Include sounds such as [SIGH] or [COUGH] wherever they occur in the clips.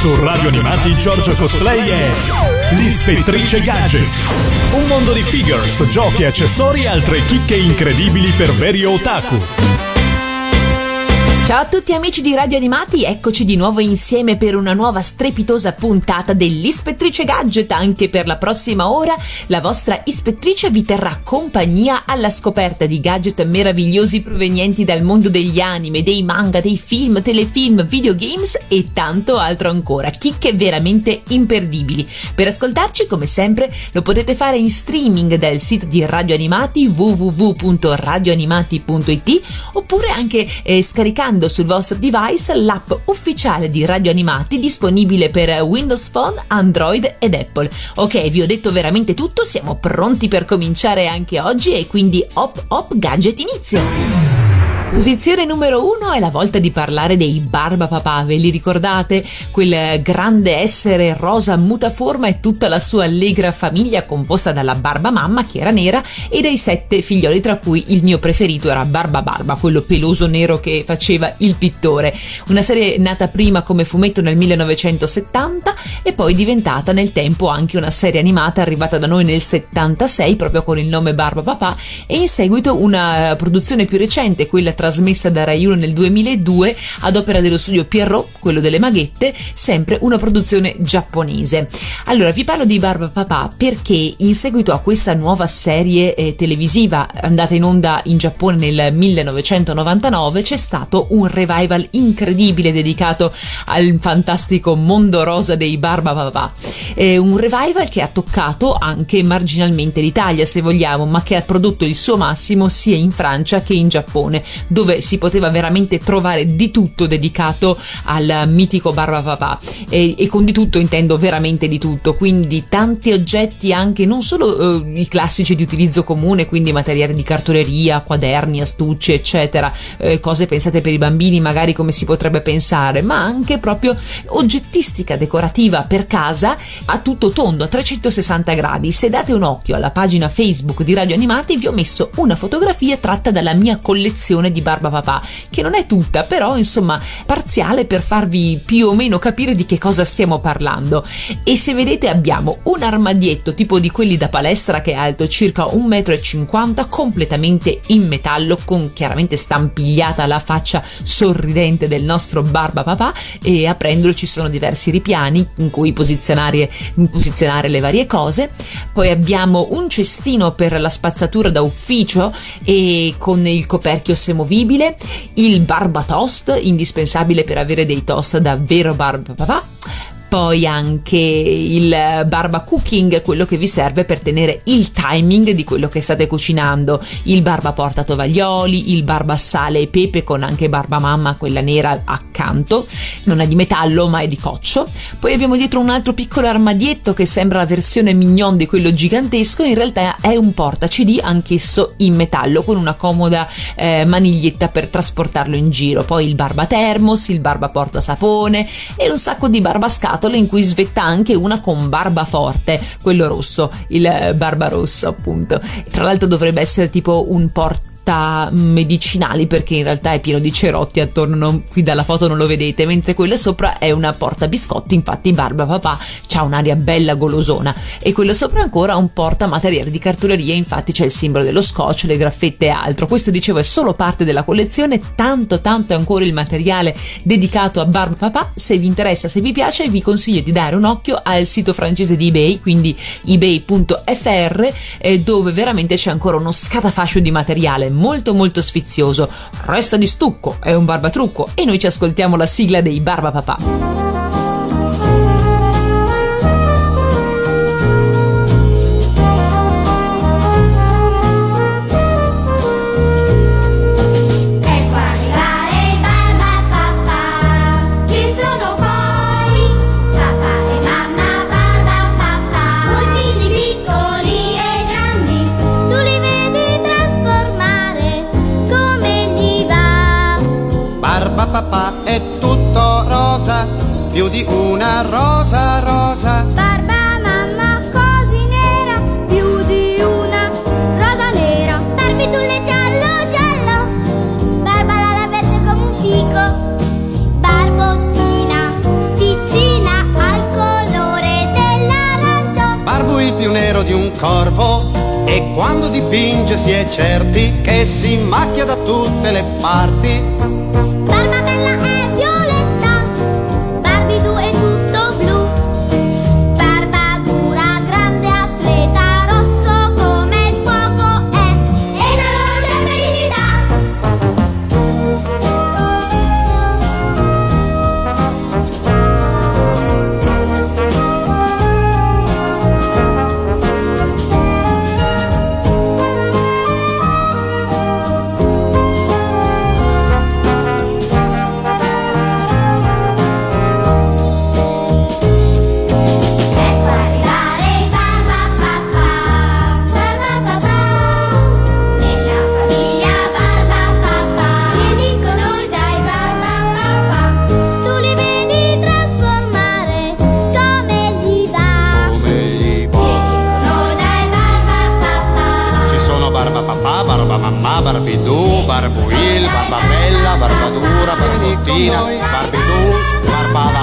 Su Radio Animati Giorgio Cosplay è L'Ispettrice Gadget. Un mondo di figures, giochi, accessori e altre chicche incredibili per veri otaku. Ciao a tutti amici di Radio Animati, eccoci di nuovo insieme per una nuova strepitosa puntata dell'Ispettrice Gadget. Anche per la prossima ora la vostra ispettrice vi terrà compagnia alla scoperta di gadget meravigliosi provenienti dal mondo degli anime, dei manga, dei film, telefilm, videogames e tanto altro ancora. Chicche veramente imperdibili. Per ascoltarci, come sempre, lo potete fare in streaming dal sito di Radio Animati www.radioanimati.it oppure anche eh, scaricando sul vostro device l'app ufficiale di Radio Animati disponibile per Windows Phone, Android ed Apple. Ok, vi ho detto veramente tutto, siamo pronti per cominciare anche oggi e quindi hop hop gadget inizio! Posizione numero uno è la volta di parlare dei Barba Papà, ve li ricordate? Quel grande essere rosa mutaforma e tutta la sua allegra famiglia composta dalla Barba Mamma che era nera e dai sette figlioli tra cui il mio preferito era Barba Barba, quello peloso nero che faceva il pittore. Una serie nata prima come fumetto nel 1970 e poi diventata nel tempo anche una serie animata arrivata da noi nel 76 proprio con il nome Barba Papà e in seguito una produzione più recente, quella trasmessa da Rai 1 nel 2002 ad opera dello studio Pierrot, quello delle maghette, sempre una produzione giapponese. Allora, vi parlo di Barba Papà perché in seguito a questa nuova serie eh, televisiva andata in onda in Giappone nel 1999 c'è stato un revival incredibile dedicato al fantastico mondo rosa dei Barba Papà. Eh, un revival che ha toccato anche marginalmente l'Italia, se vogliamo, ma che ha prodotto il suo massimo sia in Francia che in Giappone, dove si poteva veramente trovare di tutto dedicato al mitico Barba Papà e, e con di tutto intendo veramente di tutto, quindi tanti oggetti anche non solo eh, i classici di utilizzo comune, quindi materiali di cartoleria, quaderni, astucce, eccetera, eh, cose pensate per i bambini magari come si potrebbe pensare, ma anche proprio oggettistica decorativa per casa a tutto tondo, a 360 gradi. Se date un occhio alla pagina Facebook di Radio Animati vi ho messo una fotografia tratta dalla mia collezione di di Barba Papà, che non è tutta, però insomma parziale per farvi più o meno capire di che cosa stiamo parlando. E se vedete abbiamo un armadietto tipo di quelli da palestra che è alto circa 1,50 m, completamente in metallo, con chiaramente stampigliata la faccia sorridente del nostro Barba Papà e aprendolo ci sono diversi ripiani in cui posizionare, posizionare le varie cose. Poi abbiamo un cestino per la spazzatura da ufficio e con il coperchio semovibile amovibile, il barba toast, indispensabile per avere dei toast davvero barba papà poi anche il barba cooking, quello che vi serve per tenere il timing di quello che state cucinando, il barba porta tovaglioli, il barba sale e pepe con anche barba mamma, quella nera accanto, non è di metallo ma è di coccio. Poi abbiamo dietro un altro piccolo armadietto che sembra la versione mignon di quello gigantesco, in realtà è un porta CD anch'esso in metallo con una comoda eh, maniglietta per trasportarlo in giro. Poi il barba thermos, il barba porta sapone e un sacco di barba scatola scatole in cui svetta anche una con barba forte, quello rosso, il barba rosso appunto. Tra l'altro dovrebbe essere tipo un porta proprietà medicinali perché in realtà è pieno di cerotti attorno, non, qui dalla foto non lo vedete, mentre quella sopra è una porta biscotti, infatti Barba Papà ha un'aria bella golosona e quella sopra ancora un porta materiale di cartoleria, infatti c'è il simbolo dello scotch, le graffette e altro. Questo dicevo è solo parte della collezione, tanto tanto è ancora il materiale dedicato a Barba Papà, se vi interessa, se vi piace vi consiglio di dare un occhio al sito francese di eBay, quindi ebay.fr eh, dove veramente c'è ancora uno scatafascio di materiale molto molto sfizioso. Resta di stucco, è un barbatrucco e noi ci ascoltiamo la sigla dei Barba Papà. Si è certi che si macchia da tutte le parti. Barbottina, barbidù, barba la la.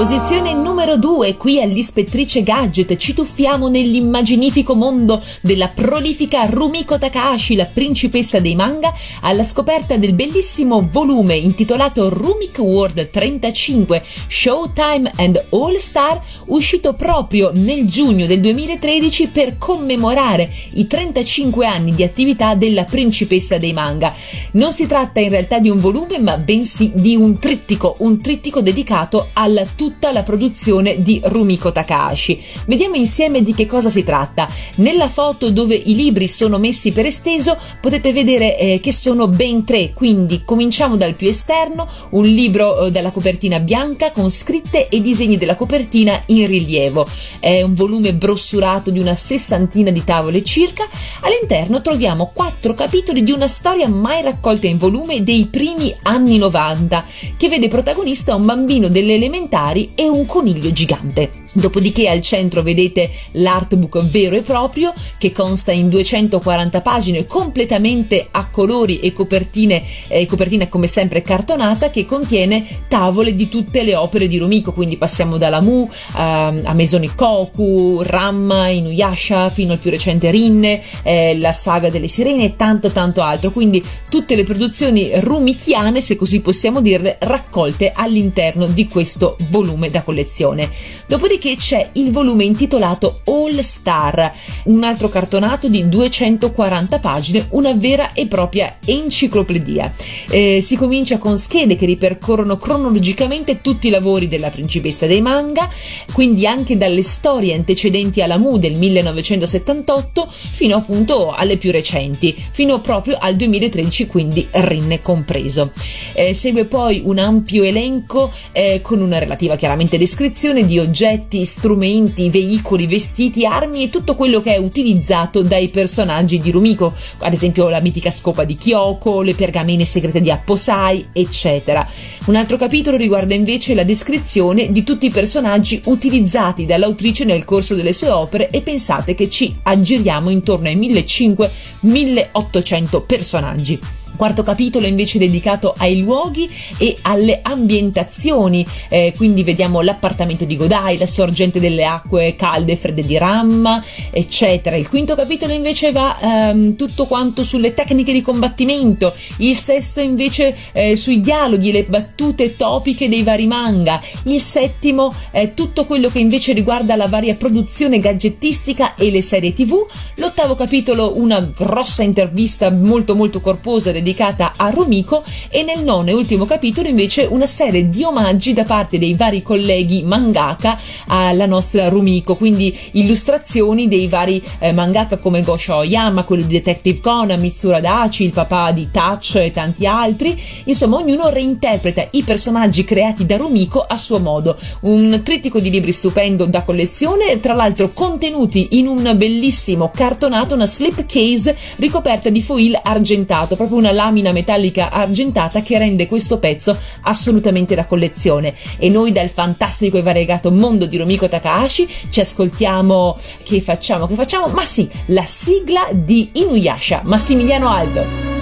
Posizione numero 2, qui all'Ispettrice Gadget ci tuffiamo nell'immaginifico mondo della prolifica Rumiko Takahashi, la principessa dei manga, alla scoperta del bellissimo volume intitolato Rumiko World 35 Showtime and All Star, uscito proprio nel giugno del 2013 per commemorare i 35 anni di attività della principessa dei manga. Non si tratta in realtà di un volume, ma bensì di un trittico, un trittico dedicato alla tutta la produzione di Rumiko Takahashi. Vediamo insieme di che cosa si tratta. Nella foto dove i libri sono messi per esteso potete vedere eh, che sono ben tre, quindi cominciamo dal più esterno, un libro eh, dalla copertina bianca con scritte e disegni della copertina in rilievo. È un volume brossurato di una sessantina di tavole circa. All'interno troviamo quattro capitoli di una storia mai raccolta in volume dei primi anni 90, che vede protagonista un bambino delle elementari e un coniglio gigante. Dopodiché al centro vedete l'artbook vero e proprio che consta in 240 pagine completamente a colori e copertine, eh, copertina come sempre cartonata che contiene tavole di tutte le opere di Rumiko, quindi passiamo da Lamu ehm, a Mesonikoku, Ramma, Inuyasha fino al più recente Rinne, eh, la saga delle sirene e tanto tanto altro, quindi tutte le produzioni rumichiane se così possiamo dirle raccolte all'interno di questo volume da collezione. Dopodiché c'è il volume intitolato All Star, un altro cartonato di 240 pagine, una vera e propria enciclopedia. Eh, si comincia con schede che ripercorrono cronologicamente tutti i lavori della principessa dei manga, quindi anche dalle storie antecedenti alla Mu del 1978 fino appunto alle più recenti, fino proprio al 2013, quindi Rinne compreso. Eh, segue poi un ampio elenco eh, con una relativa chiaramente descrizione di oggetti, strumenti, veicoli, vestiti, armi e tutto quello che è utilizzato dai personaggi di Rumiko, ad esempio la mitica scopa di Kyoko, le pergamene segrete di Apposai, eccetera. Un altro capitolo riguarda invece la descrizione di tutti i personaggi utilizzati dall'autrice nel corso delle sue opere e pensate che ci aggiriamo intorno ai 1500-1800 personaggi. Quarto capitolo invece dedicato ai luoghi e alle ambientazioni, eh, quindi vediamo l'appartamento di Godai, la sorgente delle acque calde e fredde di Ramma, eccetera. Il quinto capitolo invece va ehm, tutto quanto sulle tecniche di combattimento, il sesto invece eh, sui dialoghi le battute topiche dei vari manga, il settimo è tutto quello che invece riguarda la varia produzione gadgettistica e le serie tv, l'ottavo capitolo una grossa intervista molto molto corposa dedicata a Rumiko e nel nono e ultimo capitolo invece una serie di omaggi da parte dei vari colleghi mangaka alla nostra Rumiko, quindi illustrazioni dei vari eh, mangaka come Gosho Oyama, quello di Detective Conan, Mitsura Dachi, il papà di Touch e tanti altri, insomma ognuno reinterpreta i personaggi creati da Rumiko a suo modo, un trittico di libri stupendo da collezione, tra l'altro contenuti in un bellissimo cartonato, una slipcase ricoperta di foil argentato, proprio una lamina metallica argentata che rende questo pezzo assolutamente da collezione. E noi dal fantastico e variegato mondo di Rumiko Takahashi ci ascoltiamo che facciamo, che facciamo? Ma sì, la sigla di Inuyasha, Massimiliano Aldo.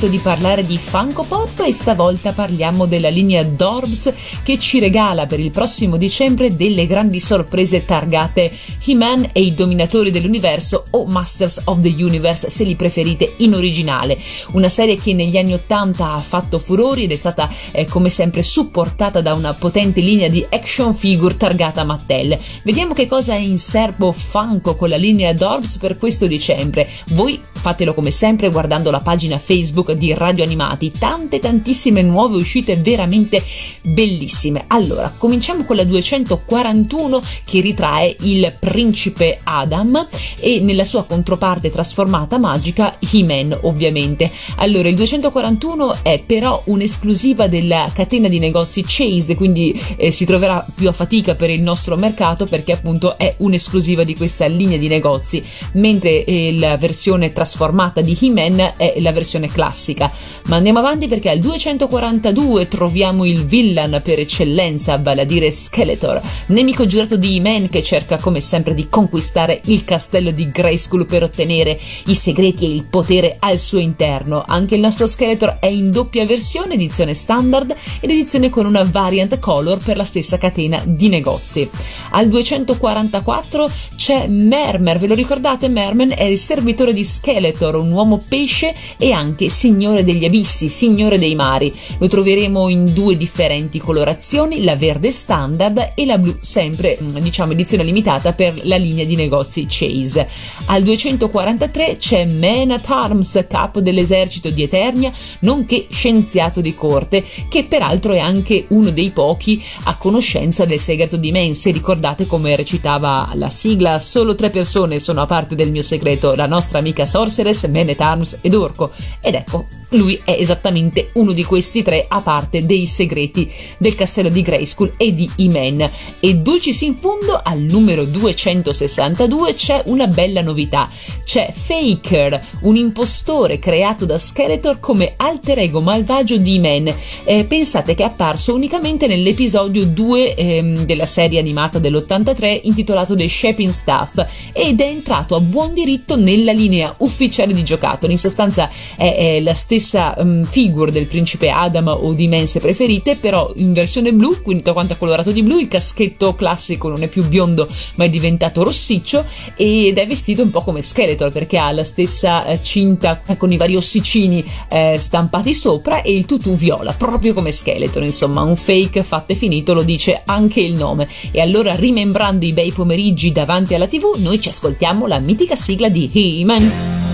Momento di parlare di Funko Pop e stavolta parliamo della linea Dorbs che ci regala per il prossimo dicembre delle grandi sorprese targate He-Man e i Dominatori dell'Universo o Masters of the Universe se li preferite in originale. Una serie che negli anni 80 ha fatto furori ed è stata eh, come sempre supportata da una potente linea di action figure targata Mattel. Vediamo che cosa è in serbo Funko con la linea Dorbs per questo dicembre. Voi fatelo come sempre guardando la pagina Facebook di Radio Animati, tante tantissime nuove uscite veramente bellissime. Allora, cominciamo con la 241 che ritrae il principe Adam e nella sua controparte trasformata magica He-Man, ovviamente. Allora, il 241 è però un'esclusiva della catena di negozi Chase, quindi eh, si troverà più a fatica per il nostro mercato perché appunto è un'esclusiva di questa linea di negozi, mentre eh, la versione trasformata di He-Man è la versione classica. Ma andiamo avanti perché al 242 troviamo il villain per eccellenza, vale a dire Skeletor, nemico giurato di He-Man che cerca come sempre di conquistare il castello di Grayskull per ottenere i segreti e il potere al suo interno. Anche il nostro Skeletor è in doppia versione, edizione standard ed edizione con una variant color per la stessa catena di negozi. Al 244 c'è Mermer, ve lo ricordate? Merman è il servitore di Skeletor, un uomo pesce e anche signore degli abissi, signore dei mari. Lo troveremo in due differenti colorazioni, la verde standard e la blu, sempre diciamo edizione limitata per la linea di negozi Chase. Al 243 c'è Man at Arms, capo dell'esercito di Eternia, nonché scienziato di corte, che peraltro è anche uno dei pochi a conoscenza del segreto di Men. Se ricordate come recitava la sigla, solo tre persone sono a parte del mio segreto, la nostra amica Sorceress, Man at Arms ed Orco. Ed ecco, lui è esattamente uno di questi tre a parte dei segreti del castello di Grayskull e di Iman. E dulcis in fondo, al numero 262 c'è una bella novità. C'è Faker, un impostore creato da Skeletor come alter ego malvagio di Iman. Eh, pensate che è apparso unicamente nell'episodio 2 ehm, della serie animata dell'83 intitolato The Shaping Staff ed è entrato a buon diritto nella linea ufficiale di giocattoli. In sostanza è, è la stessa um, figure del principe Adam o di Men se preferite, però in versione blu, quindi tutto quanto è colorato di blu, il caschetto classico non è più biondo ma è diventato rossiccio ed è vestito un po' come Skeletor perché ha la stessa eh, cinta eh, con i vari ossicini eh, stampati sopra e il tutù viola, proprio come Skeletor, insomma un fake fatto e finito, lo dice anche il nome. E allora rimembrando i bei pomeriggi davanti alla tv, noi ci ascoltiamo la mitica sigla di. He-Man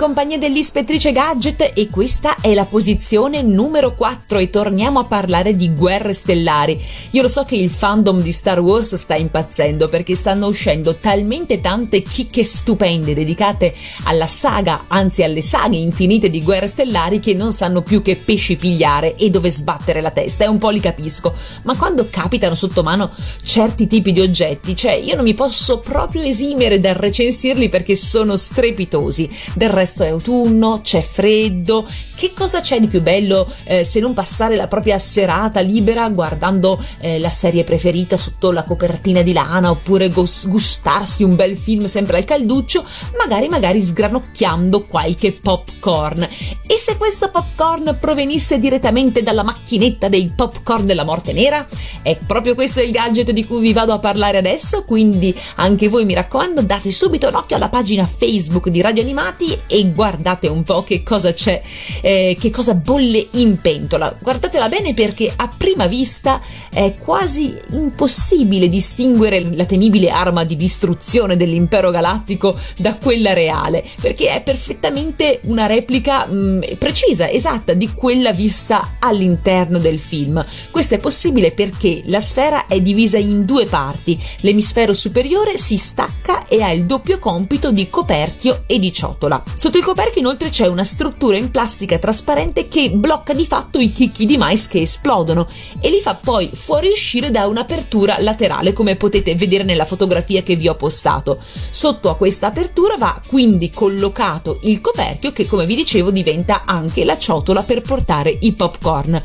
compagnia dell'ispettrice Gadget e questa è la posizione numero 4 e torniamo a parlare di guerre stellari. Io lo so che il fandom di Star Wars sta impazzendo perché stanno uscendo talmente tante chicche stupende dedicate alla saga, anzi alle saghe infinite di guerre stellari che non sanno più che pesci pigliare e dove sbattere la testa. E un po' li capisco, ma quando capitano sotto mano certi tipi di oggetti, cioè io non mi posso proprio esimere dal recensirli perché sono strepitosi. Del resto è autunno, c'è freddo. Che cosa c'è di più bello eh, se non passare la propria serata libera guardando eh, la serie preferita sotto la copertina di lana oppure gustarsi un bel film sempre al calduccio, magari magari sgranocchiando qualche popcorn. E se questo popcorn provenisse direttamente dalla macchinetta dei popcorn della morte nera? È proprio questo il gadget di cui vi vado a parlare adesso, quindi anche voi mi raccomando date subito un occhio alla pagina Facebook di Radio animati e guardate un po' che cosa c'è, eh, che cosa bolle in pentola. Guardatela bene perché a prima vista è quasi impossibile distinguere la temibile arma di distruzione dell'impero galattico da quella reale, perché è perfettamente una replica mh, mm, precisa, esatta di quella vista all'interno del film. Questo è possibile perché la sfera è divisa in due parti. L'emisfero superiore si stacca e ha il doppio compito di coperchio e di ciotola. Sotto il coperchio inoltre c'è una struttura in plastica trasparente che blocca di fatto i chicchi di mais che esplodono e li fa poi fuoriuscire da un'apertura laterale come potete vedere nella fotografia che vi ho postato. Sotto a questa apertura va quindi collocato il coperchio che come vi dicevo diventa anche la ciotola per portare i popcorn.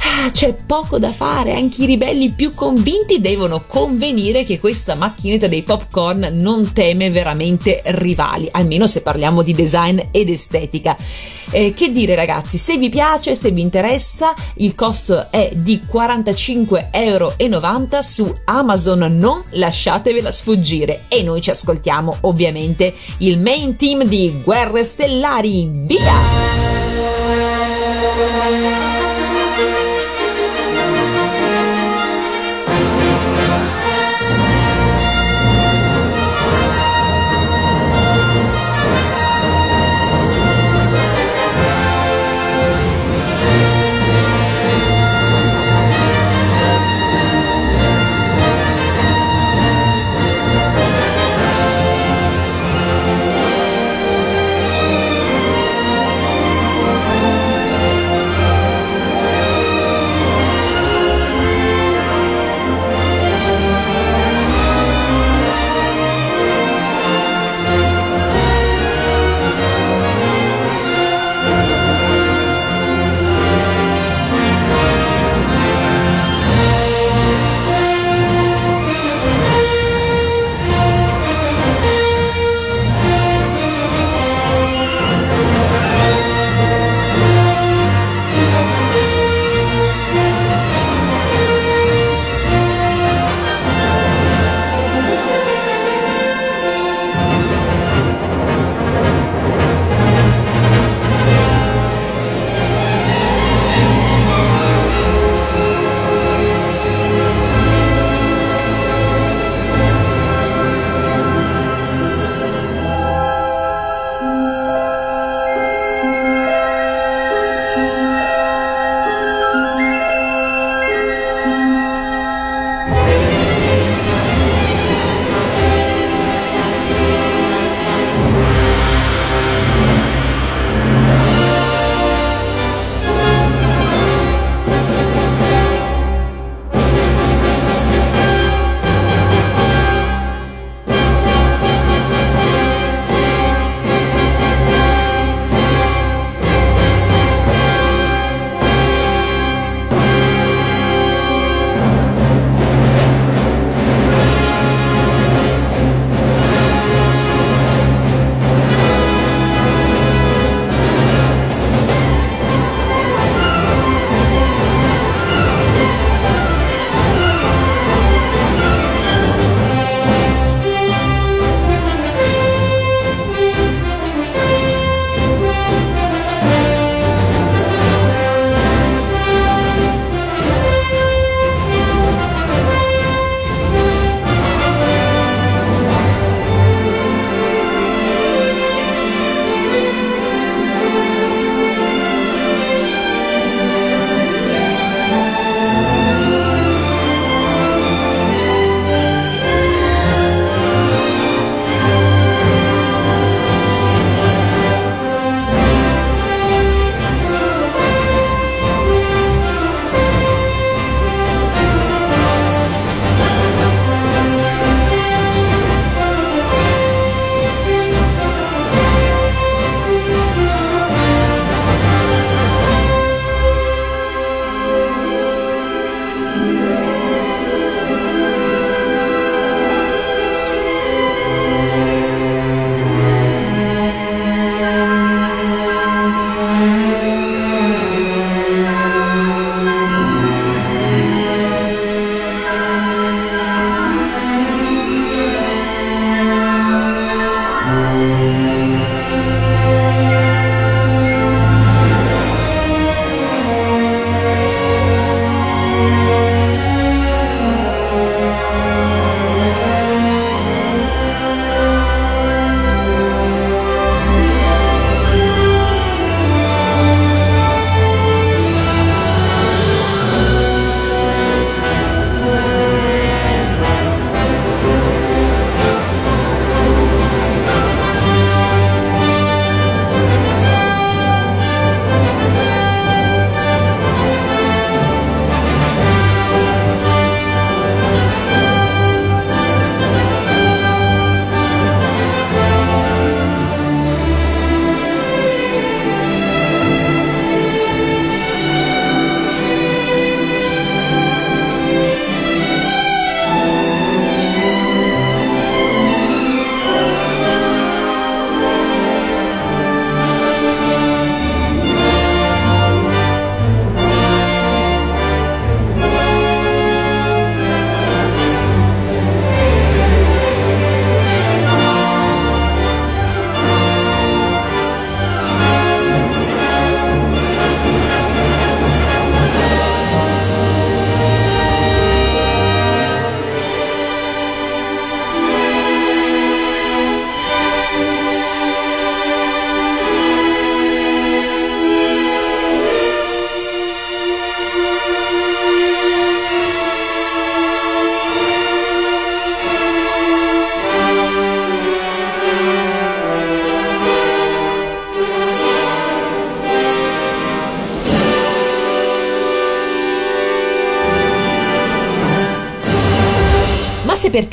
Ah, c'è poco da fare, anche i ribelli più convinti devono convenire che questa macchinetta dei popcorn non teme veramente rivali, almeno se parliamo di design ed estetica. Eh, che dire ragazzi, se vi piace, se vi interessa, il costo è di 45,90 euro su Amazon, non lasciatevela sfuggire e noi ci ascoltiamo ovviamente il main team di Guerre Stellari, via!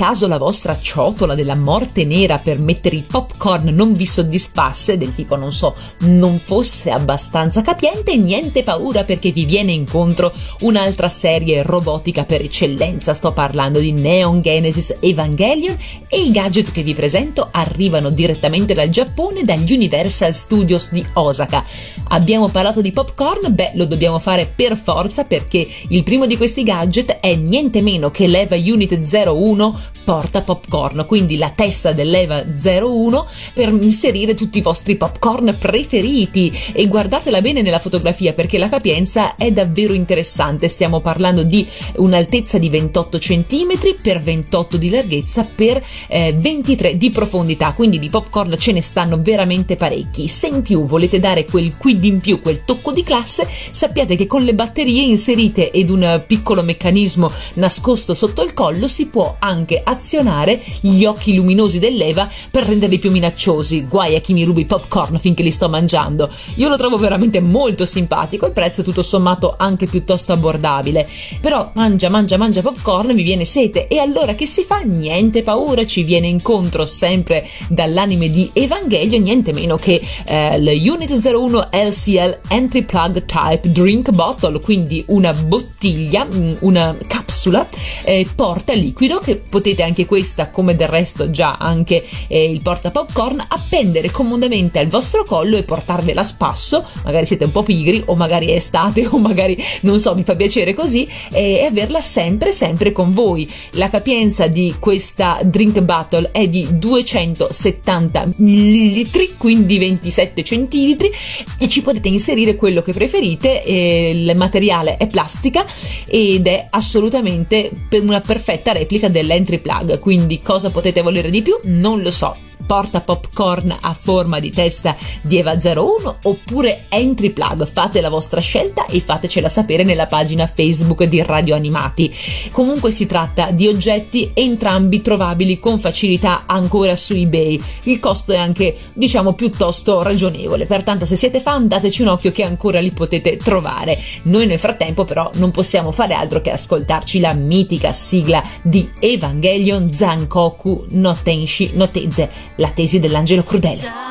Caso la vostra ciotola della morte nera per mettere il popcorn non vi soddisfasse, del tipo non so, non fosse abbastanza capiente, niente paura perché vi viene incontro un'altra serie robotica per eccellenza. Sto parlando di Neon Genesis Evangelion e i gadget che vi presento arrivano direttamente dal Giappone, dagli Universal Studios di Osaka. Abbiamo parlato di popcorn? Beh, lo dobbiamo fare per forza perché il primo di questi gadget è niente meno che l'EVA Unit 01 porta popcorn, quindi la testa dell'EVA 01 per inserire tutti i vostri popcorn preferiti. E guardatela bene nella fotografia perché la capienza è davvero interessante, stiamo parlando di un'altezza di 28 cm per 28 di larghezza per eh, 23 di profondità, quindi di popcorn ce ne stanno veramente parecchi. Se in più volete dare quel quid in più, quel tocco di classe, sappiate che con le batterie inserite ed un piccolo meccanismo nascosto sotto il collo si può anche azionare gli occhi luminosi dell'Eva per renderli più minacciosi. Guai a chi mi rubi i popcorn finché li sto mangiando. Io lo trovo veramente molto simpatico, il prezzo è tutto sommato anche piuttosto abbordabile. Però mangia, mangia, mangia popcorn, mi viene sete e allora che si fa? Niente paura, ci viene incontro sempre dall'anime di Evangelio, niente meno che eh, l'Unit 01 LCL Entry Plug Type Drink Bottle, quindi una bottiglia, mm, una capsula eh, porta liquido che potete anche questa, come del resto già anche eh, il porta popcorn, appendere comodamente al vostro collo e portarvela a spasso, magari siete un po' pigri o magari è estate [LAUGHS] o magari non so, mi fa piacere così e averla sempre sempre con voi. La capienza di questa drink bottle è di 270 millilitri, quindi 27 centilitri e ci potete inserire quello che preferite. eh, il materiale è plastica ed è assolutamente una perfetta replica dell'entry plug. Quindi cosa potete volere di più? Non lo so porta popcorn a forma di testa di Eva 01 oppure entry plug. Fate la vostra scelta e fatecela sapere nella pagina Facebook di Radio Animati. Comunque si tratta di oggetti entrambi trovabili con facilità ancora su eBay. Il costo è anche, diciamo, piuttosto ragionevole. Pertanto, se siete fan, dateci un occhio che ancora li potete trovare. Noi nel frattempo, però, non possiamo fare altro che ascoltarci la mitica sigla di Evangelion Zankoku no Tenshi no Teze la tesi dell'angelo crudele.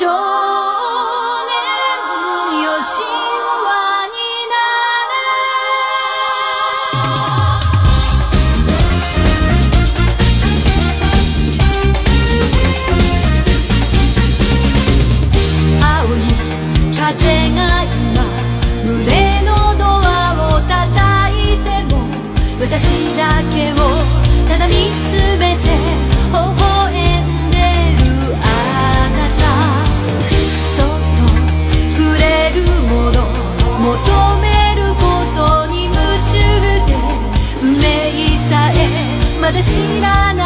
残知らない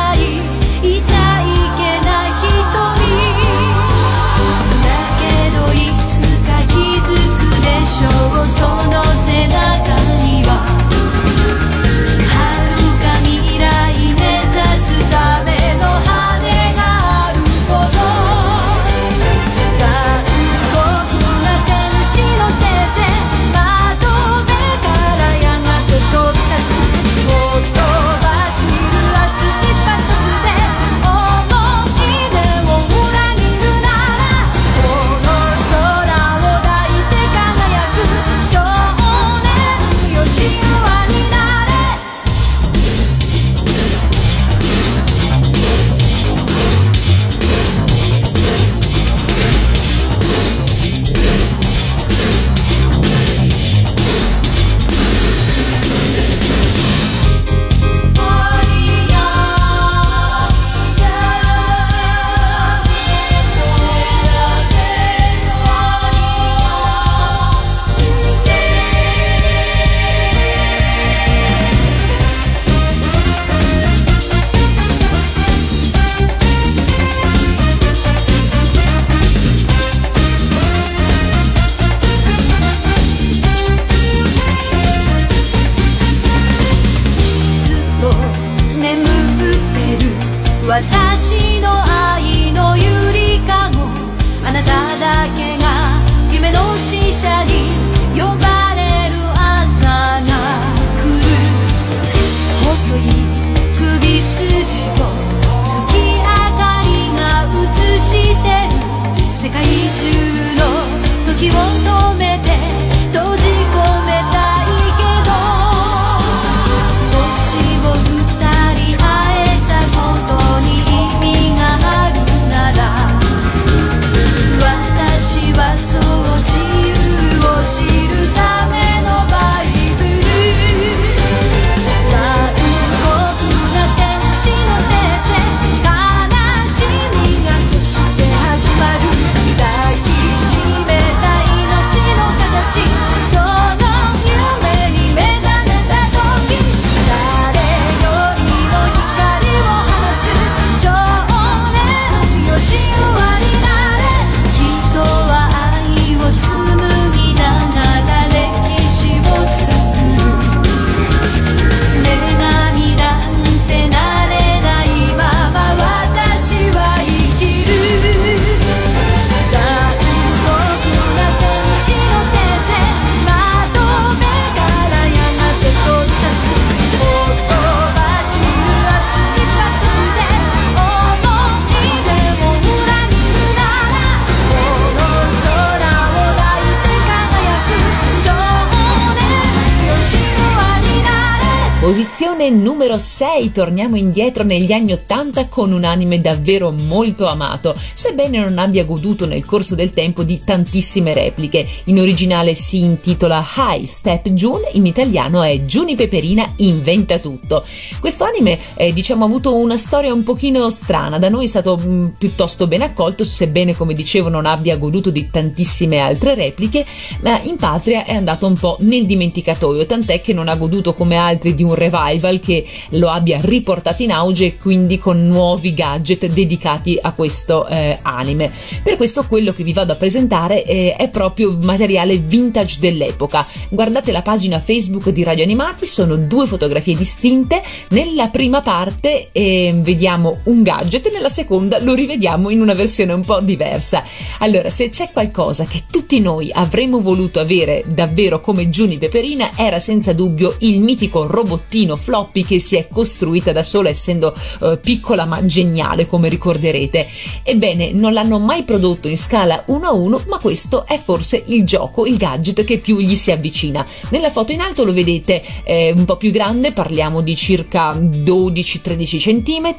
numero 6, torniamo indietro negli anni 80 con un anime davvero molto amato, sebbene non abbia goduto nel corso del tempo di tantissime repliche. In originale si intitola High Step June, in italiano è Giuni Peperina inventa tutto. Questo anime eh, diciamo ha avuto una storia un pochino strana, da noi è stato mh, piuttosto ben accolto, sebbene come dicevo non abbia goduto di tantissime altre repliche, ma in patria è andato un po' nel dimenticatoio, tant'è che non ha goduto come altri di un revival che lo abbia riportato in auge e quindi con nuovi gadget dedicati a questo eh, anime. Per questo quello che vi vado a presentare eh, è proprio materiale vintage dell'epoca. Guardate la pagina Facebook di Radio Animati, sono due fotografie distinte. Nella prima parte eh, vediamo un gadget, nella seconda lo rivediamo in una versione un po' diversa. Allora, se c'è qualcosa che tutti noi avremmo voluto avere davvero come Giuni Peperina, era senza dubbio il mitico robottino floppy che si è costruita da sola essendo eh, piccola ma geniale come ricorderete. Ebbene, non l'hanno mai prodotto in scala 1 a 1, ma questo è forse il gioco, il gadget che più gli si avvicina. Nella foto in alto lo vedete eh, un po' più grande, parliamo di circa 12-13 cm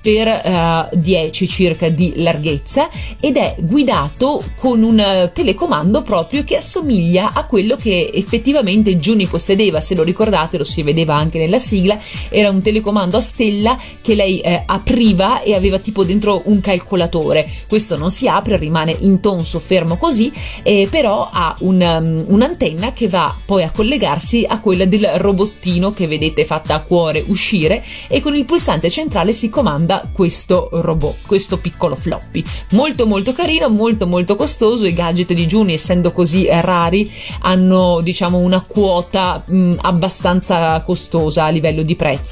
per eh, 10 circa di larghezza ed è guidato con un telecomando proprio che assomiglia a quello che effettivamente Juni possedeva, se lo ricordate lo si vedeva anche nella sigla, era un telecomando a stella che lei eh, apriva e aveva tipo dentro un calcolatore. Questo non si apre, rimane intonso, fermo così, eh, però ha un, um, un'antenna che va poi a collegarsi a quella del robottino che vedete fatta a cuore uscire e con il pulsante centrale si comanda questo robot, questo piccolo floppy. Molto molto carino, molto molto costoso, i gadget di Juni essendo così rari hanno diciamo una quota mh, abbastanza costosa a livello di prezzo.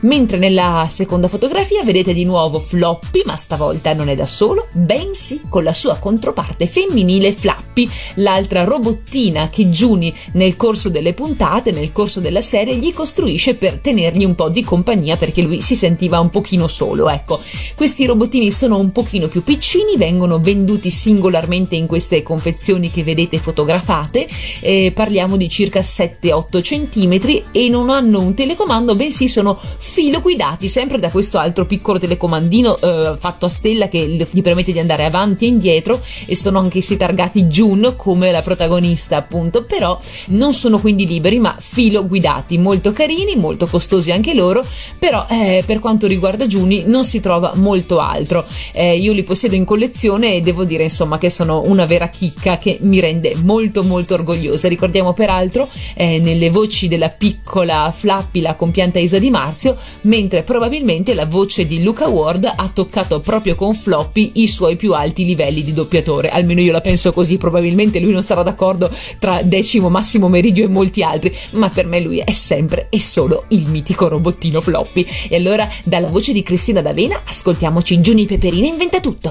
Mentre nella seconda fotografia vedete di nuovo Floppy, ma stavolta non è da solo, bensì con la sua controparte femminile Flappy, l'altra robottina che Juni nel corso delle puntate, nel corso della serie, gli costruisce per tenergli un po' di compagnia perché lui si sentiva un pochino solo. Ecco, questi robottini sono un pochino più piccini, vengono venduti singolarmente in queste confezioni che vedete fotografate, eh, parliamo di circa 7-8 cm e non hanno un telecomando, bensì sono filo guidati sempre da questo altro piccolo telecomandino eh, fatto a stella che gli permette di andare avanti e indietro e sono anch'essi targati June come la protagonista appunto. Però non sono quindi liberi ma filo guidati. Molto carini molto costosi anche loro però eh, per quanto riguarda Juni non si trova molto altro. Eh, io li possiedo in collezione e devo dire insomma che sono una vera chicca che mi rende molto molto orgogliosa. Ricordiamo peraltro eh, nelle voci della piccola Flappy la compianta Isa Di Marzio mentre probabilmente la voce di Luca Ward ha toccato proprio con Floppy i suoi più alti livelli di doppiatore. Almeno io la penso così, probabilmente lui non sarà d'accordo tra Decimo, Massimo Meridio e molti altri, ma per me lui è sempre e solo il mitico robottino Floppy. E allora, dalla voce di Cristina D'Avena, ascoltiamoci Giuni Peperina inventa tutto.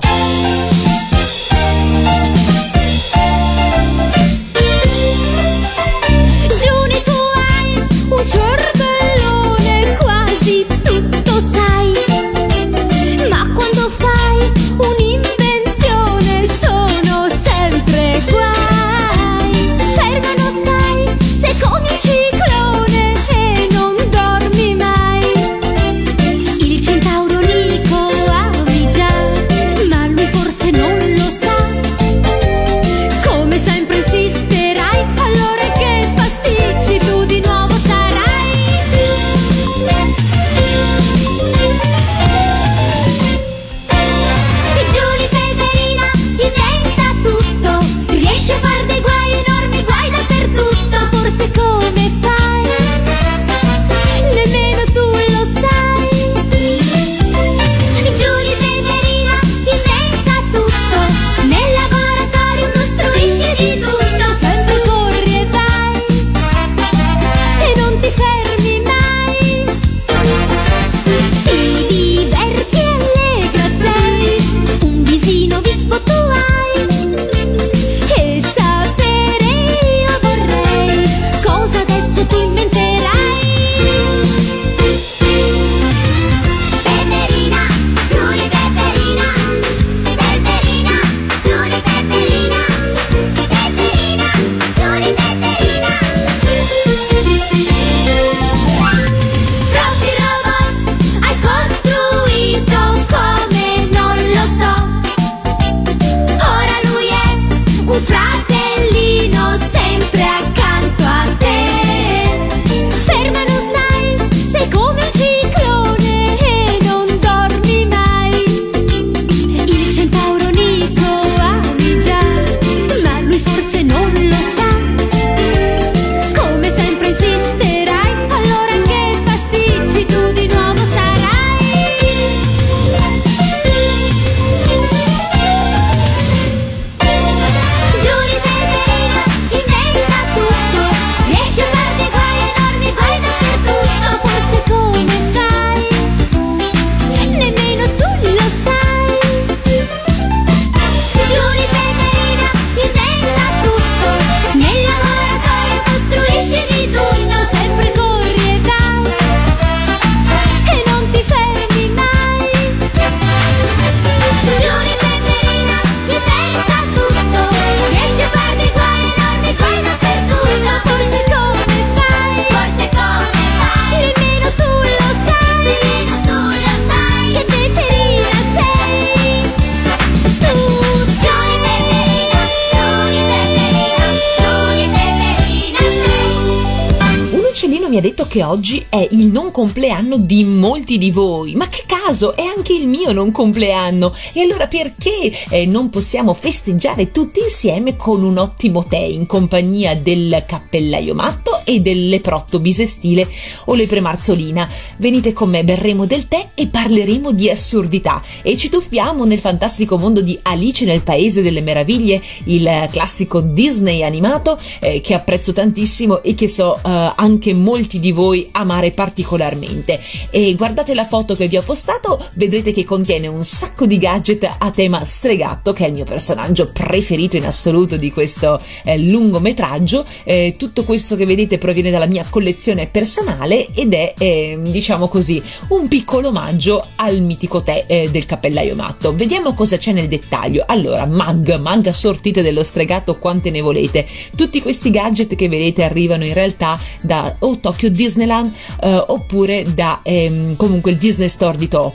Che oggi è il non compleanno di molti di voi. Ma che caso, è anche il mio non compleanno. E allora perché eh, non possiamo festeggiare tutti insieme con un ottimo tè in compagnia del cappellaio matto e del leprotto bisestile o lepremarzolina? Venite con me, berremo del tè e parleremo di assurdità e ci tuffiamo nel fantastico mondo di Alice nel Paese delle Meraviglie, il classico Disney animato eh, che apprezzo tantissimo e che so eh, anche molti di voi amare particolarmente. E guardate la foto che vi ho postato, vedrete che contiene un sacco di gadget a tema stregatto, che è il mio personaggio preferito in assoluto di questo eh, lungometraggio. Eh, tutto questo che vedete proviene dalla mia collezione personale ed è, eh, diciamo così, un piccolo omaggio al mitico tè eh, del cappellaio matto. Vediamo cosa c'è nel dettaglio. Allora, mag, mag assortite dello stregato quante ne volete. Tutti questi gadget che vedete arrivano in realtà da o Tokyo Disneyland eh, oppure da ehm, comunque il Disney Store di Tokyo.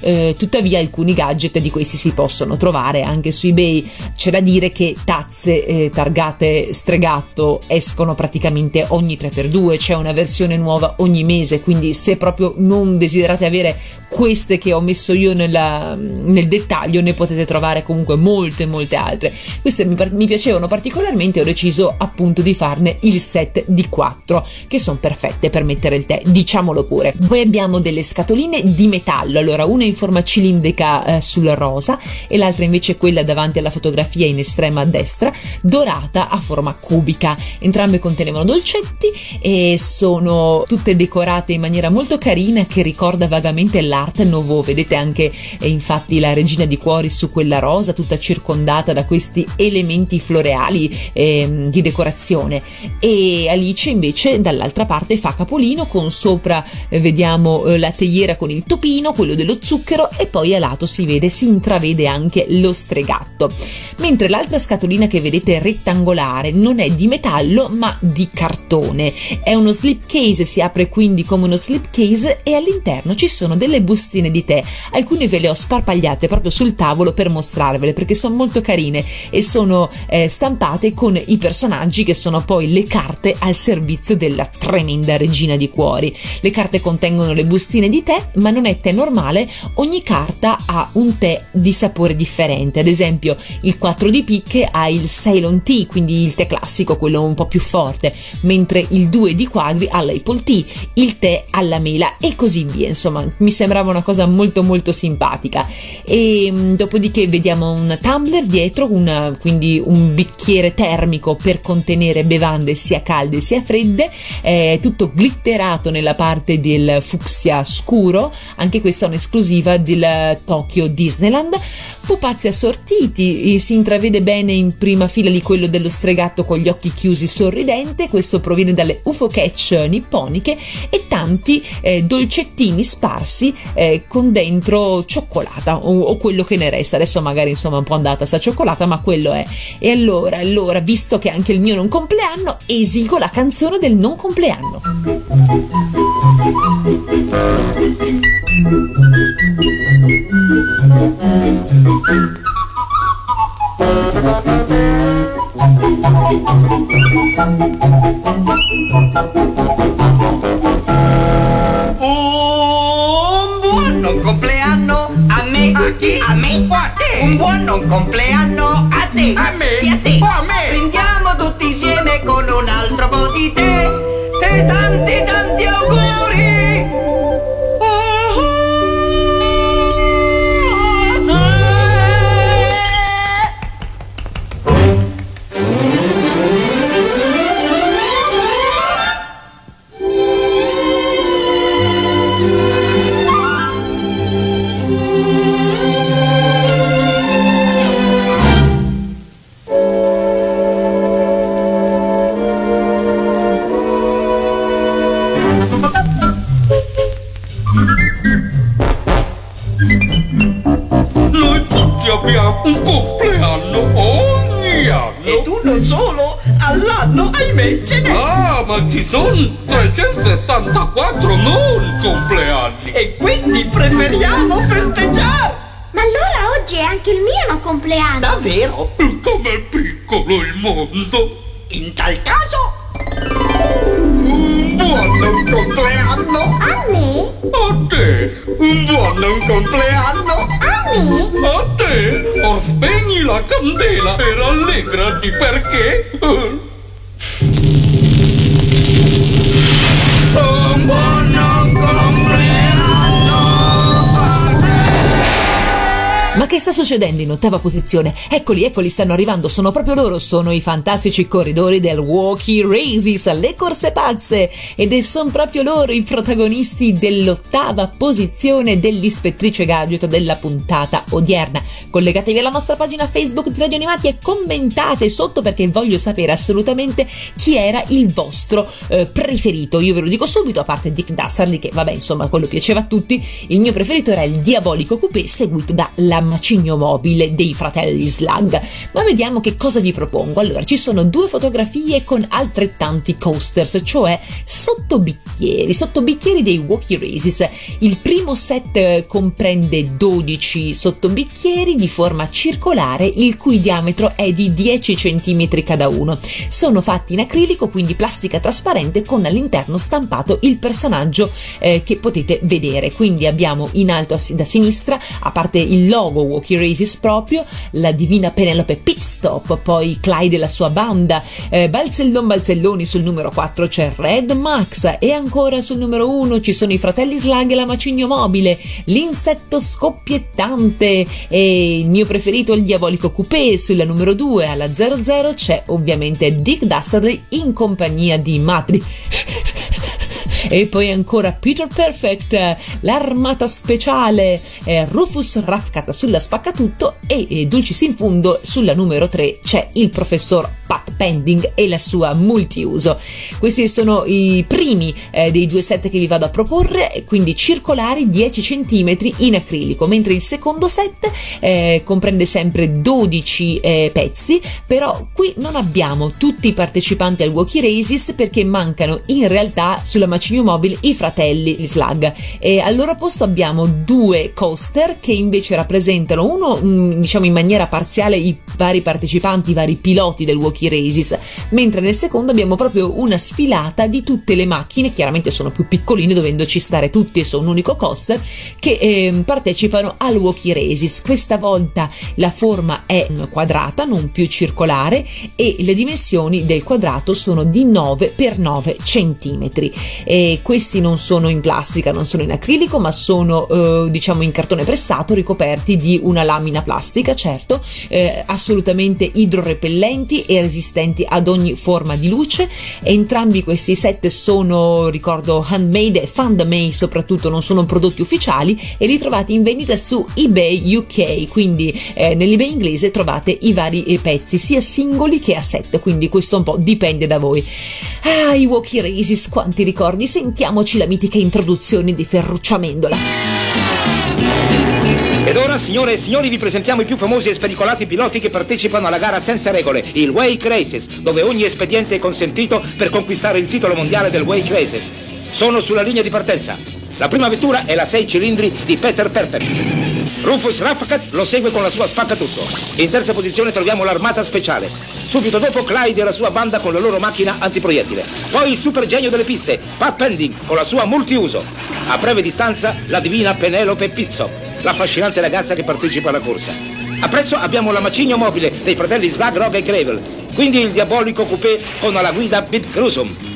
Eh, tuttavia alcuni gadget di questi si possono trovare anche su eBay. C'è da dire che tazze eh, targate stregatto escono praticamente ogni 3x2, c'è una versione nuova ogni mese, quindi se proprio non desiderate avere queste che ho messo io nella- nel dettaglio ne potete trovare comunque molte molte altre. Queste mi, mi piacevano particolarmente, ho deciso appunto di farne il set di 4 che sono perfette per mettere il tè, diciamolo pure. Poi abbiamo delle scatoline di metallo, allora una in forma cilindrica eh, sul rosa e l'altra invece quella davanti alla fotografia in estrema a destra, dorata a forma cubica. Entrambe contenevano dolcetti e sono tutte decorate in maniera molto carina che ricorda vagamente l'Art Nouveau. Vedete anche eh, infatti la regina di cuori su quella rosa, tutta circondata da questi elementi floreali ehm, di decorazione. E Alice invece dall'altra parte fa capolino con sopra eh, vediamo eh, la teiera con il topino, quello dello zucchero e poi a lato si vede, si intravede anche lo stregatto. Mentre l'altra scatolina che vedete rettangolare non è di metallo ma di cartone. È uno slip case, si apre quindi come uno slip case e all'interno ci sono delle bustine di tè. Alcune ve le ho sparpagliate proprio sul tavolo per mostrarvele perché sono molto carine e sono eh, stampate con i personaggi che sono poi le carte al servizio della tremenda regina di cuori. Le carte contengono le bustine di tè, ma non è tè normale, ogni carta ha un tè di sapore differente. Ad esempio, il 4 di picche ha il Ceylon Tea, quindi il tè classico, quello un po' più forte, mentre il 2 di quadri ha l'Apple Tea, il tè alla mela e così via. Insomma, mi sembrava una cosa molto molto simpatica. E mh, dopodiché vediamo un tumbler dietro, un- quindi un bicchiere termico per contenere bevande sia calde sia fredde, è tutto glitterato nella parte del fucsia scuro, anche questa è un'esclusiva del Tokyo Disneyland. Pupazzi assortiti, si intravede bene in prima fila di quello dello stregato con gli occhi chiusi sorridente, questo proviene dalle UFO Catch nipponiche e tanti eh, dolcettini sparsi eh, con dentro cioccolata o, o quello che ne resta. Adesso magari insomma un po' andata sta cioccolata, ma quello è. E allora, allora, visto che anche il mio non compleanno, esigo la canzone del non compleanno. Un buon compleanno a me. A chi? A me. O a te. Un buon compleanno a te. A me. Sì, a te. O a me. Prendiamo tutti insieme con un altro po' di te. E tanti tanti auguri. Abbiamo un compleanno ogni anno. E tu non solo, all'anno ahimè ce n'è. Ah, ma ci sono 364 non compleanni. E quindi preferiamo festeggiare. Ma allora oggi è anche il mio non compleanno. Davvero? Com'è piccolo il mondo. In tal caso, buon compleanno A me? a te, un buon compleanno A me? a te. Or spegni la candela e rallegrati perché [LAUGHS] un buon Ma che sta succedendo in ottava posizione? Eccoli, eccoli, stanno arrivando, sono proprio loro, sono i fantastici corridori del Walkie Races, le corse pazze, ed sono proprio loro i protagonisti dell'ottava posizione dell'ispettrice gadget della puntata odierna. Collegatevi alla nostra pagina Facebook di Radio Animati e commentate sotto perché voglio sapere assolutamente chi era il vostro eh, preferito. Io ve lo dico subito, a parte Dick Dastardly, che vabbè, insomma, quello piaceva a tutti, il mio preferito era il Diabolico Coupé, seguito da La Macigno Mobile dei fratelli Slug. Ma vediamo che cosa vi propongo. Allora, ci sono due fotografie con altrettanti coasters, cioè sottobicchieri, sottobicchieri dei Walkie Races. Il primo set eh, comprende 12 sottobicchieri di forma circolare, il cui diametro è di 10 cm cada uno. Sono fatti in acrilico, quindi plastica trasparente, con all'interno stampato il personaggio eh, che potete vedere. Quindi abbiamo in alto a da sinistra, a parte il logo Walkie Races proprio, la divina Penelope Pitstop, poi Clyde e la sua banda, eh, Balzellon Balzelloni sul numero 4 c'è Red Max e ancora sul numero 1 ci sono i fratelli Slug e la Macigno Mobile, l'insetto scoppiettante e il mio preferito il diabolico coupé sulla numero 2 alla 00 c'è ovviamente Dick Dastardly in compagnia di Matri e poi ancora Peter Perfect, eh, l'armata speciale, eh, Rufus Raffcat sulla spaccatutto e eh, Dulcis in fundo sulla numero 3 c'è il professor Pat Pending e la sua multiuso. Questi sono i primi eh, dei due set che vi vado a proporre, quindi circolari 10 cm in acrilico, mentre il secondo set eh, comprende sempre 12 eh, pezzi, però qui non abbiamo tutti i partecipanti al Walkie Races perché mancano in realtà sulla Macigno Mobile i fratelli Slug e al loro posto abbiamo due coaster che invece rappresentano uno mm, diciamo in maniera parziale i vari partecipanti, i vari piloti del Walkie Races, mentre nel secondo abbiamo proprio una sfilata di tutte le macchine, chiaramente sono più piccoline dovendoci stare tutti e sono un unico coaster che ehm, partecipano al Walkie Races. Questa volta la forma è quadrata, non più circolare e le dimensioni del quadrato sono di 9 x 9 cm. E questi non sono in plastica, non sono in acrilico, ma sono eh, diciamo in cartone pressato ricoperti di una lamina plastica, certo, eh, assolutamente idrorepellenti e resistenti ad ogni forma di luce. Entrambi questi set sono, ricordo, handmade e fan-made soprattutto, non sono prodotti ufficiali e li trovate in vendita su eBay UK, quindi eh, nell'eBay inglese trovate i vari eh, pezzi, sia singoli che a set, quindi questo un po' dipende da voi. Ah, i Walkie Races, quanti ricordi, sentiamoci la mitica introduzione di Ferruccio Amendola. Ora, signore e signori, vi presentiamo i più famosi e spericolati piloti che partecipano alla gara senza regole, il Wake Races, dove ogni espediente è consentito per conquistare il titolo mondiale del Wake Races. Sono sulla linea di partenza. La prima vettura è la 6 cilindri di Peter Perfect. Rufus Raffcat lo segue con la sua spaccatutto. In terza posizione troviamo l'armata speciale. Subito dopo Clyde e la sua banda con la loro macchina antiproiettile. Poi il super genio delle piste, Pat Pending, con la sua multiuso. A breve distanza la divina Penelope Pizzo, l'affascinante ragazza che partecipa alla corsa. Appresso abbiamo la macigno mobile dei fratelli Slug, Rogue e Gravel, quindi il diabolico coupé con alla guida Pete Crusum.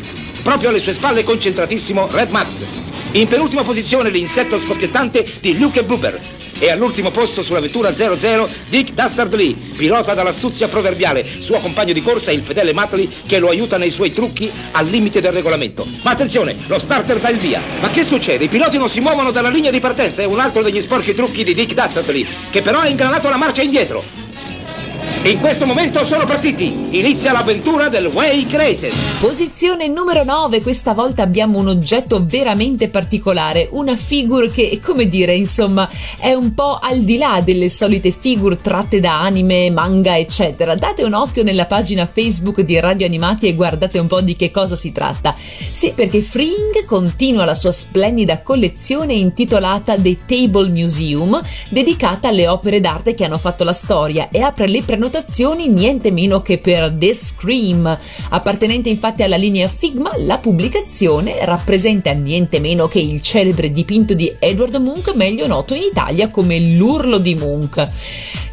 Proprio alle sue spalle concentratissimo Red Max. In penultima posizione l'insetto scoppiettante di Luke Blooper. E all'ultimo posto sulla vettura 00 Dick Dastardly, pilota dall'astuzia proverbiale, suo compagno di corsa il fedele Matley che lo aiuta nei suoi trucchi al limite del regolamento. Ma attenzione, lo starter dà il via. Ma che succede? I piloti non si muovono dalla linea di partenza, è un altro degli sporchi trucchi di Dick Dastardly, che però ha ingranato la marcia indietro. In questo momento sono partiti. Inizia l'avventura del Wake Races. Posizione numero 9, questa volta abbiamo un oggetto veramente particolare, una figure che, come dire, insomma, è un po' al di là delle solite figure tratte da anime, manga, eccetera. Date un occhio nella pagina Facebook di Radio Animati e guardate un po' di che cosa si tratta. Sì, perché Fring continua la sua splendida collezione intitolata The Table Museum, dedicata alle opere d'arte che hanno fatto la storia e apre le prenotazioni votazioni niente meno che per The Scream. Appartenente infatti alla linea Figma, la pubblicazione rappresenta niente meno che il celebre dipinto di Edward Munch, meglio noto in Italia come l'urlo di Munch.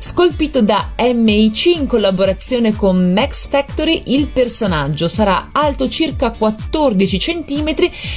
Scolpito da MIC in collaborazione con Max Factory, il personaggio sarà alto circa 14 cm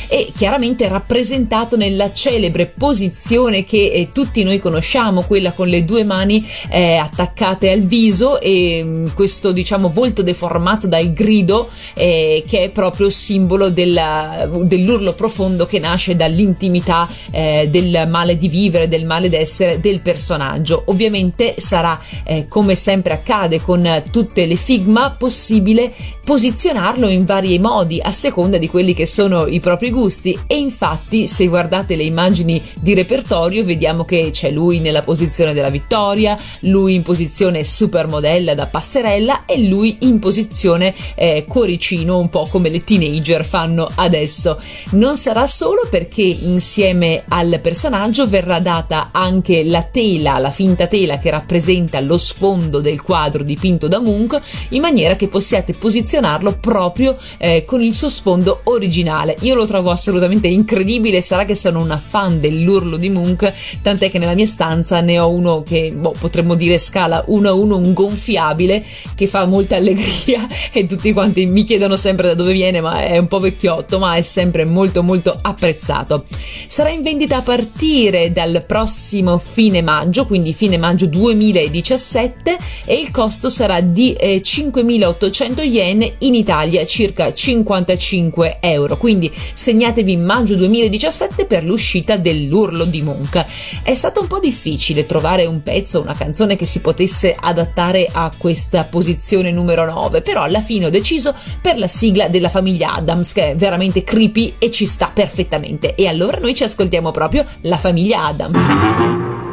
e chiaramente rappresentato nella celebre posizione che eh, tutti noi conosciamo, quella con le due mani eh, attaccate al viso e mh, questo diciamo volto deformato dal grido eh, che è proprio simbolo della- dell'urlo profondo che nasce dall'intimità eh, del male di vivere, del male d'essere del personaggio. Ovviamente sarà, eh, come sempre accade con tutte le Figma, possibile posizionarlo in vari modi a seconda di quelli che sono i propri gusti e infatti se guardate le immagini di repertorio vediamo che c'è lui nella posizione della vittoria, lui in posizione supermodella da passerella e lui in posizione eh, cuoricino un po' come le teenager fanno adesso. Non sarà solo perché insieme al personaggio verrà data anche la tela, la finta tela che rappresenta lo sfondo del quadro dipinto da Munch in maniera che possiate posizionarlo proprio eh, con il suo sfondo originale. Io lo trovo assolutamente incredibile, sarà che sono una fan dell'urlo di Munch, tant'è che nella mia stanza ne ho uno che boh, potremmo dire scala 1 a 1, un gonfiabile che fa molta allegria [LAUGHS] e tutti quanti mi chiedono sempre da dove viene, ma è un po' vecchiotto, ma è sempre molto molto apprezzato. Sarà in vendita a partire dal prossimo fine maggio, quindi fine maggio 2017 e il costo sarà di eh, 5.800 yen in Italia circa 55 euro. Quindi segnatevi maggio 2017 per l'uscita dell'urlo di Munch. È stato un po' difficile trovare un pezzo, una canzone che si potesse adattare a questa posizione numero 9, però alla fine ho deciso per la sigla della famiglia Adams che è veramente creepy e ci sta perfettamente. E allora noi ci ascoltiamo proprio la famiglia Adams.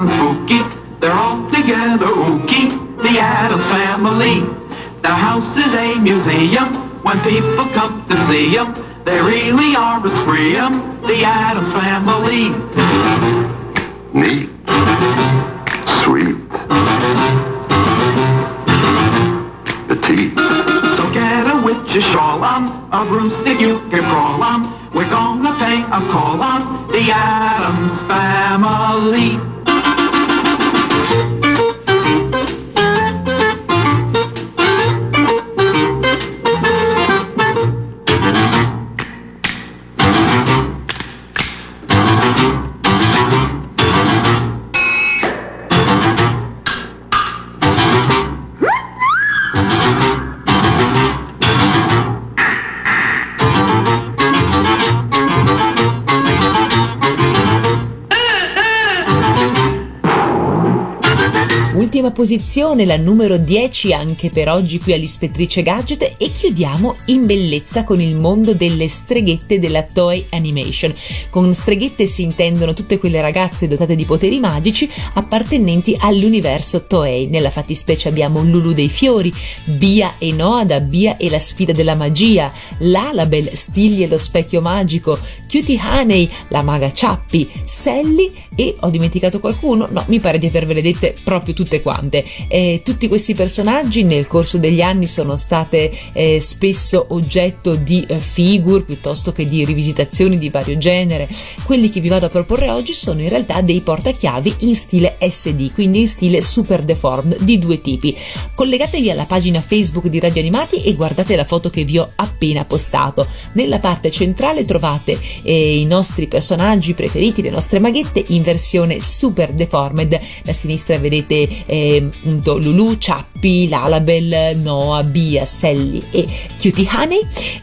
And spooky. They're all together ooky, the Adams family. The house is a museum when people come to see them. They really are a scream, the Adams family. Neat. Sweet. Petite. So get a witch's shawl on, a broomstick you can crawl on. We're gonna pay a call on the Adams family. Ultima posizione, la numero 10 anche per oggi qui all'Ispettrice Gadget e chiudiamo in bellezza con il mondo delle streghette della Toei Animation. Con streghette si intendono tutte quelle ragazze dotate di poteri magici appartenenti all'universo Toei. Nella fattispecie abbiamo Lulu dei fiori, Bia e Noah da Bia e la sfida della magia, Lalabel, Stilly e lo specchio magico, Cutie Honey, la maga Ciappi, Sally e ho dimenticato qualcuno? No, mi pare di avervele dette proprio tutte quante. Eh, tutti questi personaggi nel corso degli anni sono state eh, spesso oggetto di eh, figure piuttosto che di rivisitazioni di vario genere. Quelli che vi vado a proporre oggi sono in realtà dei portachiavi in stile SD, quindi in stile super deformed di due tipi. Collegatevi alla pagina Facebook di Radio Animati e guardate la foto che vi ho appena postato. Nella parte centrale trovate eh, i nostri personaggi preferiti, le nostre maghette in versione super deformed. A sinistra vedete eh, appunto Lulu, Yuppie, Lalabel, Noah, Bia, Sally e Cutie Honey.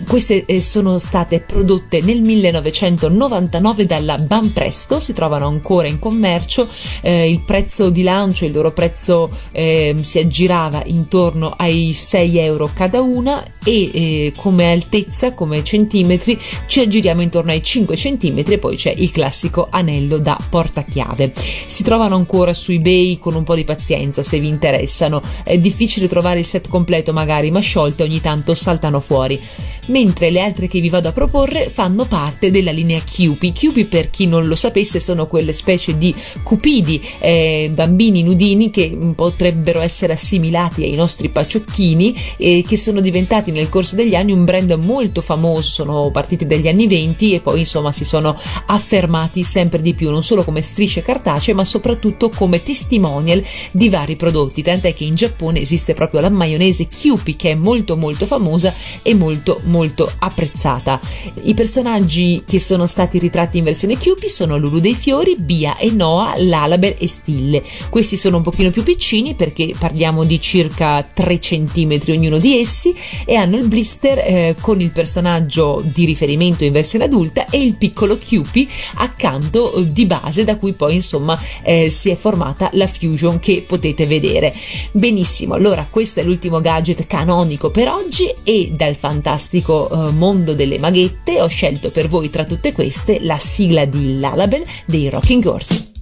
Queste eh, sono state prodotte nel 1999 dalla Banpresto, si trovano ancora in commercio. Eh, il prezzo di lancio, il loro prezzo eh, si aggirava intorno ai 6 euro cada una e eh, come altezza, come centimetri, ci aggiriamo intorno ai 5 centimetri e poi c'è il classico anello da portachiave. Si trovano ancora su eBay con un po' di pazienza se vi interessano. È difficile trovare il set completo magari, ma sciolte ogni tanto saltano fuori. Mentre le altre che vi vado a proporre fanno parte della linea Cupid. Cupid, per chi non lo sapesse, sono quelle specie di cupidi, eh, bambini nudini che potrebbero essere assimilati ai nostri paciocchini e che sono diventati nel corso degli anni un brand molto famoso. Sono partiti dagli anni 20 e poi insomma si sono affermati sempre di più, non solo come strisce cartacee, ma soprattutto come testimonial di vari prodotti. Tant'è che in Giappone esiste proprio la maionese Kewpie che è molto molto famosa e molto molto apprezzata. I personaggi che sono stati ritratti in versione Kewpie sono Lulu dei Fiori, Bia e Noah, Lalabel e Stille. Questi sono un pochino più piccini perché parliamo di circa 3 cm ognuno di essi e hanno il blister eh, con il personaggio di riferimento in versione adulta e il piccolo Kewpie accanto eh, di base da cui poi insomma eh, si è formata la fusion che potete vedere. Benissimo, allora questo è l'ultimo gadget canonico per oggi e dal fantastico eh, mondo delle maghette ho scelto per voi tra tutte queste la sigla di Lalabel dei Rocking Horse.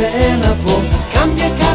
Scherza appena può, cambia carte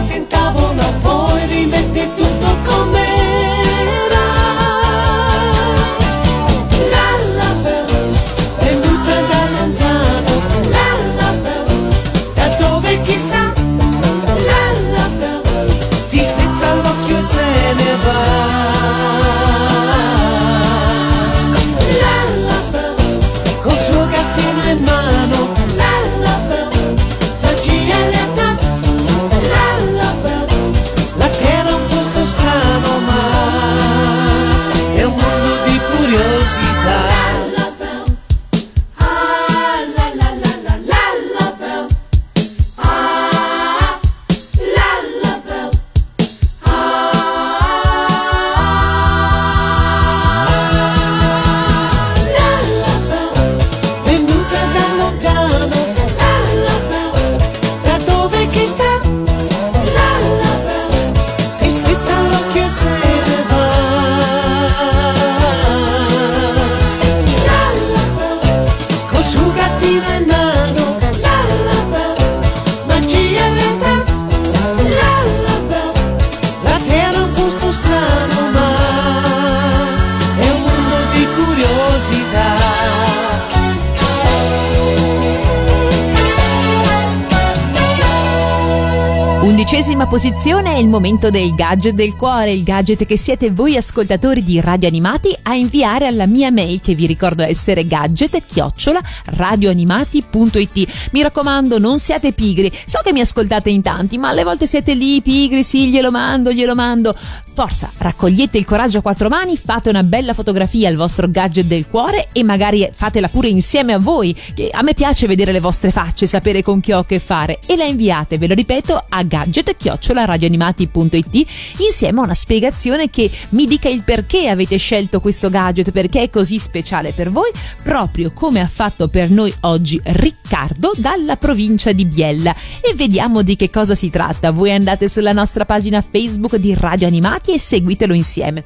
undicesima posizione è il momento del gadget del cuore, il gadget che siete voi ascoltatori di Radio Animati a inviare alla mia mail che vi ricordo essere gadget chiocciola radioanimati.it. Mi raccomando, non siate pigri. So che mi ascoltate in tanti, ma alle volte siete lì pigri, sì, glielo mando, glielo mando. Forza, raccogliete il coraggio a quattro mani, fate una bella fotografia al vostro gadget del cuore e magari fatela pure insieme a voi. A me piace vedere le vostre facce, sapere con chi ho a che fare e la inviate, ve lo ripeto, a gadget-radioanimati.it insieme a una spiegazione che mi dica il perché avete scelto questo gadget, perché è così speciale per voi, proprio come ha fatto per noi oggi Riccardo dalla provincia di Biella. E vediamo di che cosa si tratta. Voi andate sulla nostra pagina Facebook di Radio Animati e seguitelo insieme.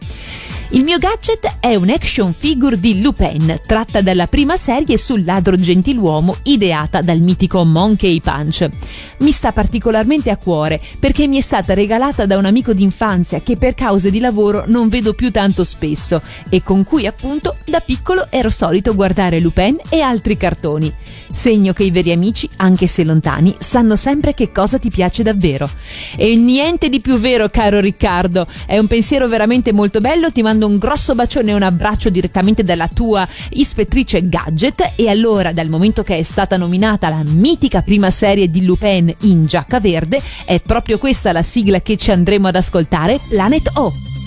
Il mio gadget è un action figure di Lupin, tratta dalla prima serie sul ladro gentiluomo ideata dal mitico Monkey Punch. Mi sta particolarmente a cuore perché mi è stata regalata da un amico d'infanzia che per cause di lavoro non vedo più tanto spesso e con cui appunto da piccolo ero solito guardare Lupin e altri cartoni. Segno che i veri amici, anche se lontani, sanno sempre che cosa ti piace davvero. E niente di più vero, caro Riccardo. È un pensiero veramente molto bello. Ti mando un grosso bacione e un abbraccio direttamente dalla tua ispettrice Gadget. E allora, dal momento che è stata nominata la mitica prima serie di Lupin in giacca verde, è proprio questa la sigla che ci andremo ad ascoltare, Planet O.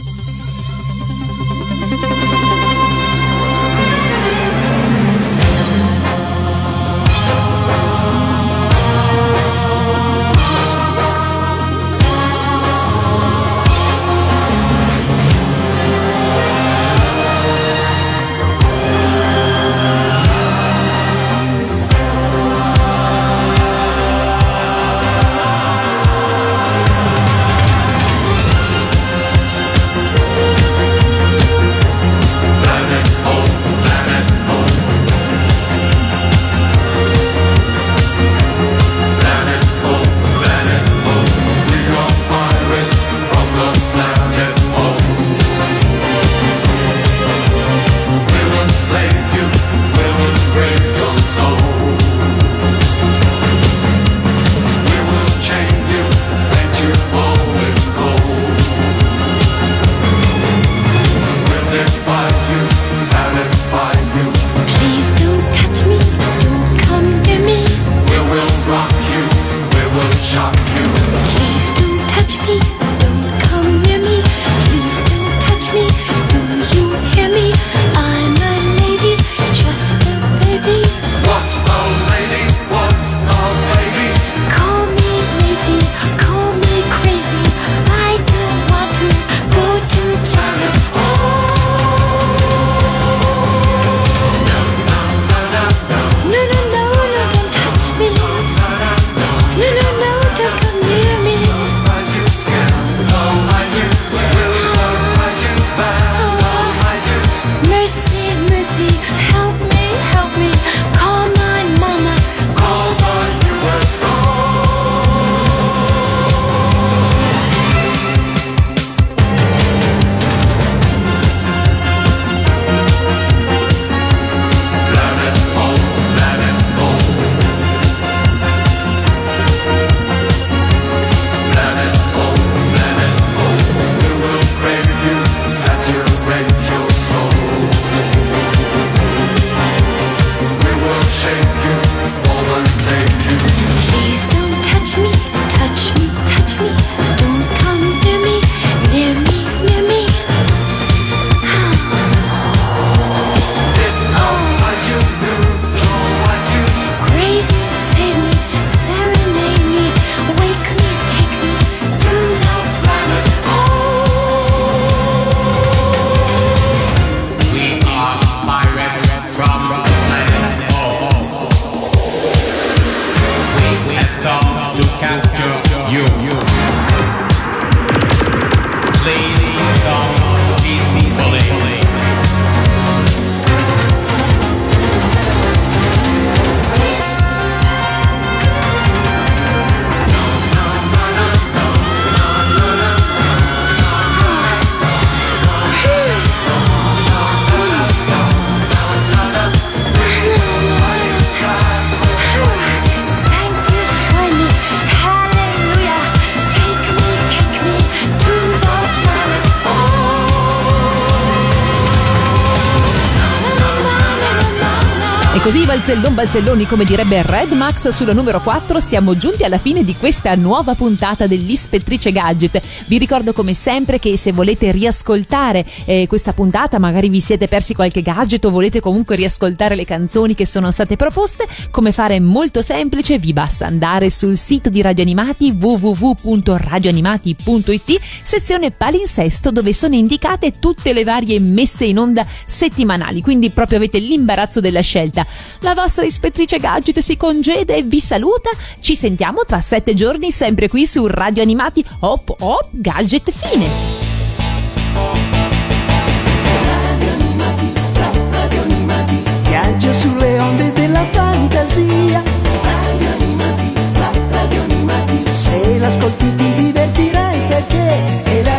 Balzellon Balzelloni come direbbe Red Max sulla numero 4 siamo giunti alla fine di questa nuova puntata dell'Ispettrice Gadget. Vi ricordo come sempre che se volete riascoltare eh, questa puntata, magari vi siete persi qualche gadget o volete comunque riascoltare le canzoni che sono state proposte, come fare è molto semplice, vi basta andare sul sito di Radio Animati www.radioanimati.it sezione palinsesto dove sono indicate tutte le varie messe in onda settimanali, quindi proprio avete l'imbarazzo della scelta. La vostra ispettrice Gadget si congeda e vi saluta. Ci sentiamo tra sette giorni sempre qui su Radio Animati Hop Hop Gadget Fine. Viaggio sulle onde della fantasia. Radio animati, radio animati. Se l'ascolti ti divertirai perché è la